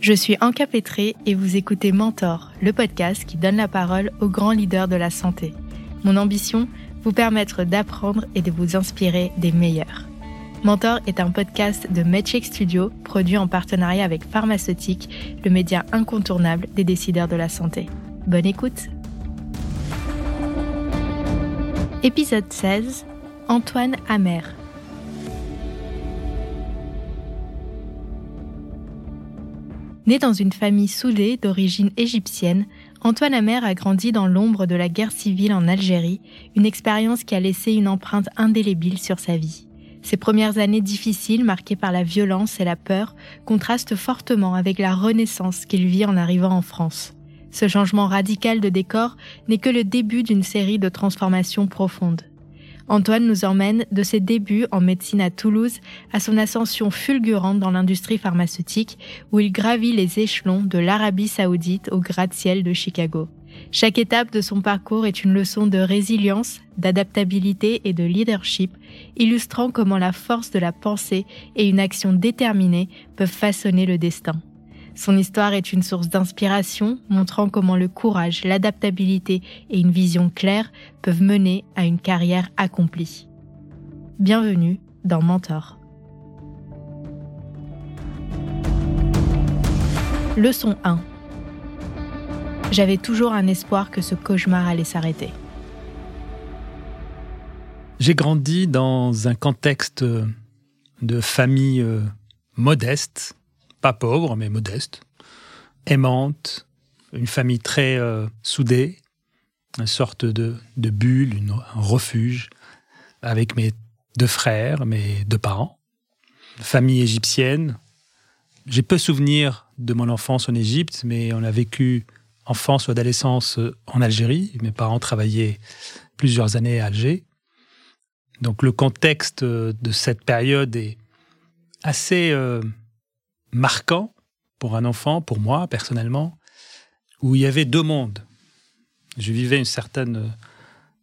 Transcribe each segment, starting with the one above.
Je suis Anka Pétré et vous écoutez Mentor, le podcast qui donne la parole aux grands leaders de la santé. Mon ambition, vous permettre d'apprendre et de vous inspirer des meilleurs. Mentor est un podcast de MedCheck Studio produit en partenariat avec Pharmaceutique, le média incontournable des décideurs de la santé. Bonne écoute Épisode 16 Antoine Amer Né dans une famille soudée d'origine égyptienne, Antoine Amer a grandi dans l'ombre de la guerre civile en Algérie, une expérience qui a laissé une empreinte indélébile sur sa vie. Ses premières années difficiles, marquées par la violence et la peur, contrastent fortement avec la renaissance qu'il vit en arrivant en France. Ce changement radical de décor n'est que le début d'une série de transformations profondes. Antoine nous emmène de ses débuts en médecine à Toulouse à son ascension fulgurante dans l'industrie pharmaceutique où il gravit les échelons de l'Arabie saoudite au gratte-ciel de Chicago. Chaque étape de son parcours est une leçon de résilience, d'adaptabilité et de leadership, illustrant comment la force de la pensée et une action déterminée peuvent façonner le destin. Son histoire est une source d'inspiration, montrant comment le courage, l'adaptabilité et une vision claire peuvent mener à une carrière accomplie. Bienvenue dans Mentor. Leçon 1. J'avais toujours un espoir que ce cauchemar allait s'arrêter. J'ai grandi dans un contexte de famille euh, modeste, pas pauvre, mais modeste, aimante, une famille très euh, soudée, une sorte de, bulle, un refuge, avec mes deux frères, mes deux parents, famille égyptienne. J'ai peu souvenir de mon enfance en Égypte, mais on a vécu enfance ou adolescence en Algérie. Mes parents travaillaient plusieurs années à Alger. Donc le contexte de cette période est assez euh, marquant pour un enfant, pour moi personnellement, où il y avait deux mondes. Je vivais une certaine euh,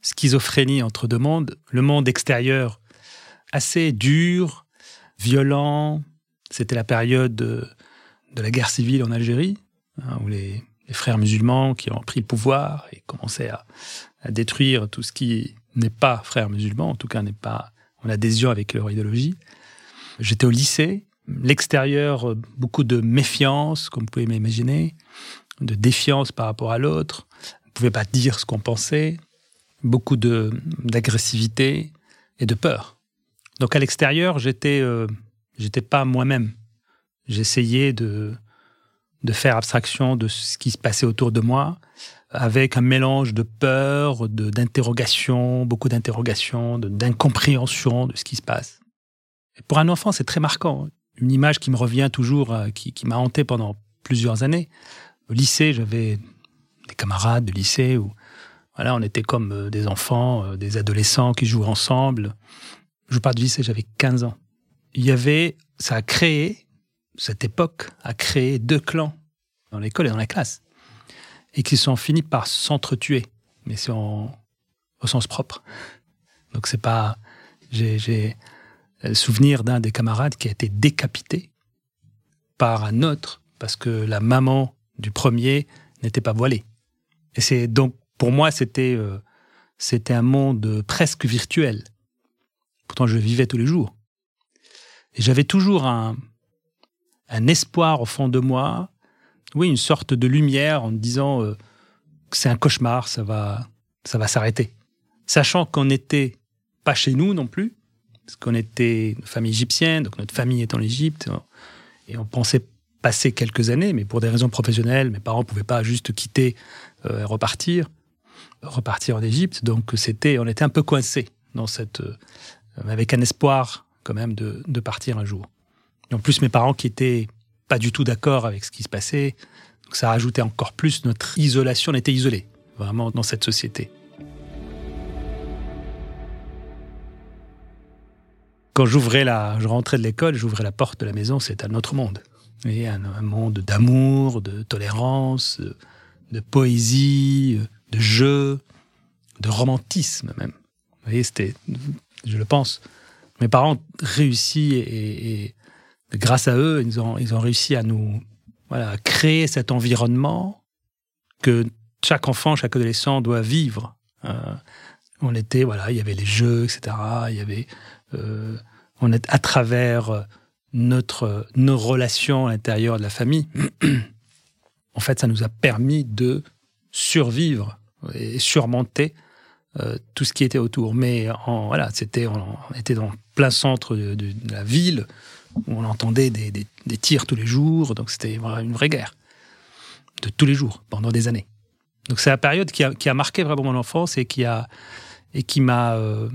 schizophrénie entre deux mondes. Le monde extérieur, assez dur, violent. C'était la période de, la guerre civile en Algérie, hein, où les, frères musulmans qui ont pris le pouvoir et commençaient à, à détruire tout ce qui n'est pas frères musulmans, en tout cas n'est pas en adhésion avec leur idéologie. J'étais au lycée l'extérieur, euh, beaucoup de méfiance, comme vous pouvez m'imaginer, de défiance par rapport à l'autre. On ne pouvait pas dire ce qu'on pensait, beaucoup d'agressivité et de peur. Donc à l'extérieur, j'étais euh, j'étais pas moi-même. J'essayais de de faire abstraction de ce qui se passait autour de moi, avec un mélange de peur, d'interrogation, beaucoup d'interrogation, d'incompréhension de, ce qui se passe. Pour un enfant, c'est très marquant une image qui me revient toujours, euh, qui, m'a hanté pendant plusieurs années. Au lycée, j'avais des camarades de lycée où voilà, on était comme euh, des enfants, euh, des adolescents qui jouent ensemble. Je parle du lycée, j'avais 15 ans. Il y avait, ça a créé, cette époque a créé deux clans dans l'école et dans la classe, et qui sont finis par s'entretuer, mais c'est au sens propre. Donc c'est pas, j'ai souvenir d'un des camarades qui a été décapité par un autre parce que la maman du premier n'était pas voilée. Et c'est donc pour moi c'était euh, c'était un monde presque virtuel. Pourtant je vivais tous les jours. Et j'avais toujours un un espoir au fond de moi, oui, une sorte de lumière en me disant euh, que c'est un cauchemar, ça va ça va s'arrêter. Sachant qu'on n'était pas chez nous non plus, parce qu'on était une famille égyptienne, donc notre famille est en Égypte, et on pensait passer quelques années, mais pour des raisons professionnelles, mes parents ne pouvaient pas juste quitter euh, et repartir, repartir en Égypte, donc c'était, on était un peu coincés dans cette, euh, avec un espoir quand même de, de partir un jour. Et en plus, mes parents qui étaient pas du tout d'accord avec ce qui se passait, donc ça rajoutait encore plus notre isolation, on était isolés, vraiment dans cette société. Quand j'ouvrais la, je rentrais de l'école, j'ouvrais la porte de la maison, c'était un autre monde. Et un, un monde d'amour, de tolérance, de, poésie, de jeu, de romantisme même. Vous voyez, c'était, je le pense, mes parents réussi et, grâce à eux, ils ont, ils ont réussi à nous voilà, créer cet environnement que chaque enfant, chaque adolescent doit vivre. Euh, on était, voilà, il y avait les jeux, etc. Il y avait, euh, on est à travers notre nos relations à l'intérieur de la famille. en fait, ça nous a permis de survivre et surmonter euh, tout ce qui était autour. Mais voilà, on, était dans plein centre de, la ville où on entendait des, des, tirs tous les jours. Donc c'était une vraie guerre de tous les jours pendant des années. Donc c'est la période qui a, qui a, marqué vraiment mon enfance et qui a et qui m'a euh,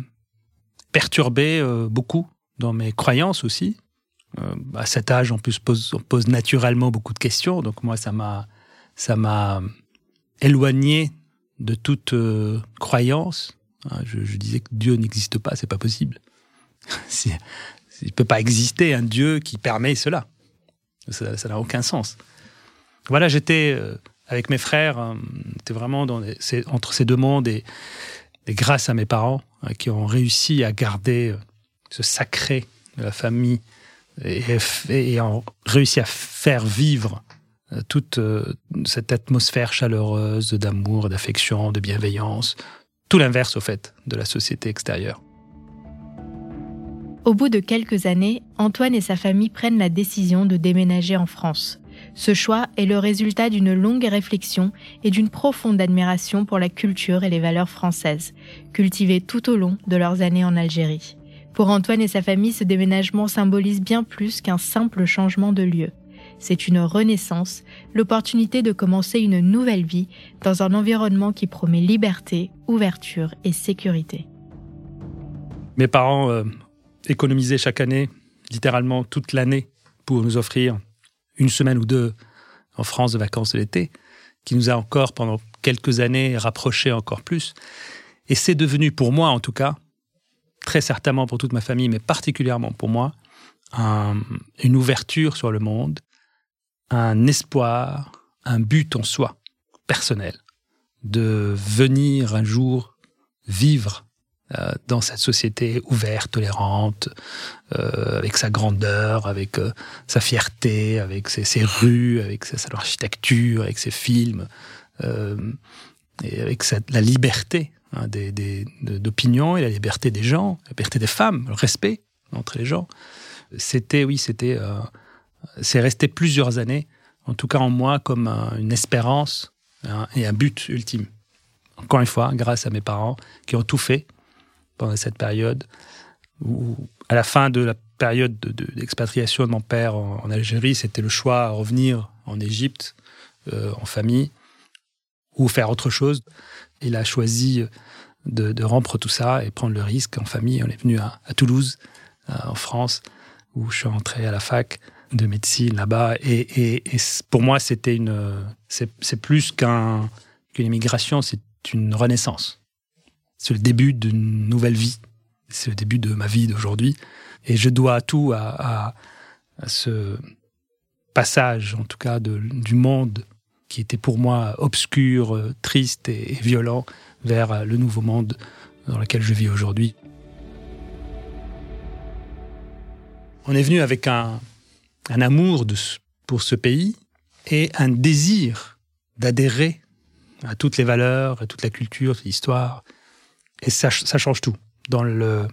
perturbé euh, beaucoup dans mes croyances aussi. à cet âge, on, peut se pose, naturellement beaucoup de questions. Donc moi, ça m'a ça m'a éloigné de toute euh, croyance. Hein, je, disais que Dieu n'existe pas, c'est pas possible. il ne peut pas exister un Dieu qui permet cela. Ça n'a aucun sens. Voilà, j'étais euh, avec mes frères, hein, vraiment entre ces deux mondes grâce à mes parents hein, qui ont réussi à garder euh, ce sacré de la famille et, et, ont réussi à faire vivre euh, toute euh, cette atmosphère chaleureuse d'amour, d'affection, de bienveillance, tout l'inverse au fait de la société extérieure. Au bout de quelques années, Antoine et sa famille prennent la décision de déménager en France. Ce choix est le résultat d'une longue réflexion et d'une profonde admiration pour la culture et les valeurs françaises, cultivées tout au long de leurs années en Algérie. Pour Antoine et sa famille, ce déménagement symbolise bien plus qu'un simple changement de lieu c'est une renaissance, l'opportunité de commencer une nouvelle vie dans un environnement qui promet liberté, ouverture et sécurité. Mes parents euh, économisaient chaque année, littéralement toute l'année, pour nous offrir une semaine ou deux en France de vacances de l'été, qui nous a encore pendant quelques années rapprochés encore plus. Et c'est devenu pour moi en tout cas, très certainement pour toute ma famille, mais particulièrement pour moi, une ouverture sur le monde, un espoir, un but en soi, personnel, de venir un jour vivre dans cette société ouverte, tolérante, euh, avec sa grandeur, avec euh, sa fierté, avec ses, rues, avec sa, architecture, avec ses films, et avec la liberté hein, d'opinion et la liberté des gens, la liberté des femmes, le respect entre les gens. C'était, oui, c'était c'est resté plusieurs années, en tout cas en moi, comme une espérance et un but ultime. Encore une fois, grâce à mes parents qui ont tout fait pendant cette période, où à la fin de la période d'expatriation de, mon père en, Algérie, c'était le choix à revenir en Égypte, euh, en famille, ou faire autre chose. Il a choisi de, rompre tout ça et prendre le risque en famille. On est venu à, Toulouse, euh, en France, où je suis entré à la fac de médecine là-bas. Et, pour moi, c'était une, c'est plus qu'un, qu'une immigration, c'est une renaissance. C'est le début d'une nouvelle vie. C'est le début de ma vie d'aujourd'hui. Et je dois tout à, ce passage, en tout cas, du monde qui était pour moi obscur, triste et violent, vers le nouveau monde dans lequel je vis aujourd'hui. On est venu avec un, amour pour ce pays et un désir d'adhérer à toutes les valeurs, à toute la culture, l'histoire. Et ça, change tout. Dans le,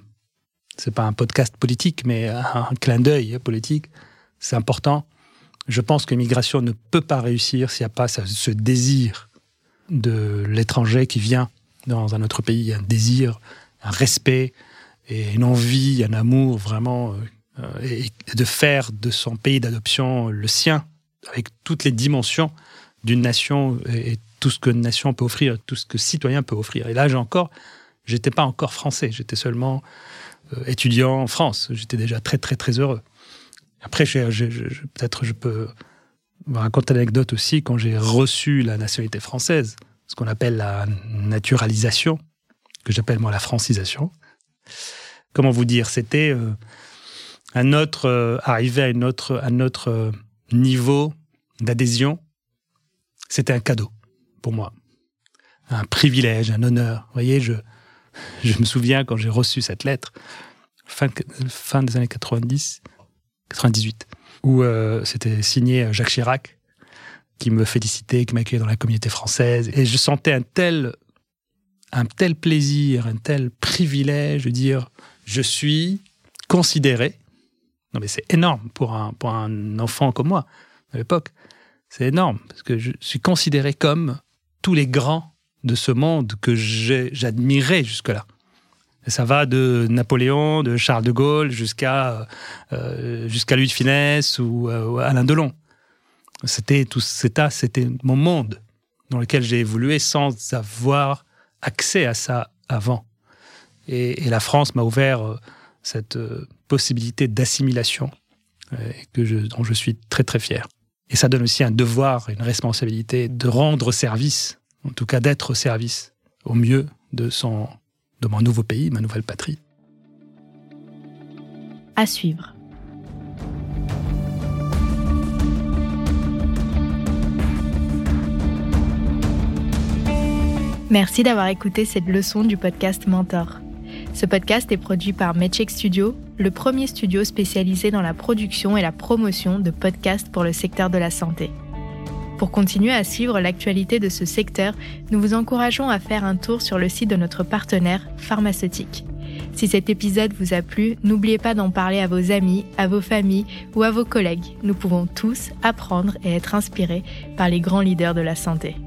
c'est pas un podcast politique, mais un clin d'œil politique, c'est important. Je pense que l'immigration ne peut pas réussir s'il n'y a pas ce désir de l'étranger qui vient dans un autre pays, un désir, un respect et une envie, un amour vraiment euh, et de faire de son pays d'adoption le sien, avec toutes les dimensions d'une nation et tout ce que une nation peut offrir, tout ce que citoyen peut offrir. Et là, j'ai encore, j'étais pas encore français, j'étais seulement euh, étudiant en France. J'étais déjà très très très heureux. Après, peut-être je peux raconter l'anecdote aussi quand j'ai reçu la nationalité française, ce qu'on appelle la naturalisation, que j'appelle moi la francisation. Comment vous dire C'était euh, un autre, euh, arriver à, une autre, à notre euh, niveau d'adhésion, c'était un cadeau pour moi. Un privilège, un honneur. Vous voyez, je, je me souviens quand j'ai reçu cette lettre, fin, fin des années 90, 98, où euh, c'était signé Jacques Chirac, qui me félicitaient, qui m'accueillaient dans la communauté française. Et je sentais un tel, un tel plaisir, un tel privilège de dire je suis considéré. Non, mais c'est énorme pour un, pour un enfant comme moi à l'époque. C'est énorme parce que je suis considéré comme tous les grands de ce monde que j'admirais jusque-là. ça va de Napoléon, de Charles de Gaulle jusqu'à euh, jusqu'à Louis de Finesse ou, euh, Alain Delon. C'était tout, c'était mon monde dans lequel j'ai évolué sans avoir accès à ça avant. Et, la France m'a ouvert euh, cette possibilité d'assimilation dont je suis très très fier. Et ça donne aussi un devoir, une responsabilité de rendre service, en tout cas d'être au service au mieux de, mon nouveau pays, ma nouvelle patrie. À suivre. Merci d'avoir écouté cette leçon du podcast Mentor. Ce podcast est produit par Medcheck Studio, le premier studio spécialisé dans la production et la promotion de podcasts pour le secteur de la santé. Pour continuer à suivre l'actualité de ce secteur, nous vous encourageons à faire un tour sur le site de notre partenaire pharmaceutique. Si cet épisode vous a plu, n'oubliez pas d'en parler à vos amis, à vos familles ou à vos collègues. Nous pouvons tous apprendre et être inspirés par les grands leaders de la santé.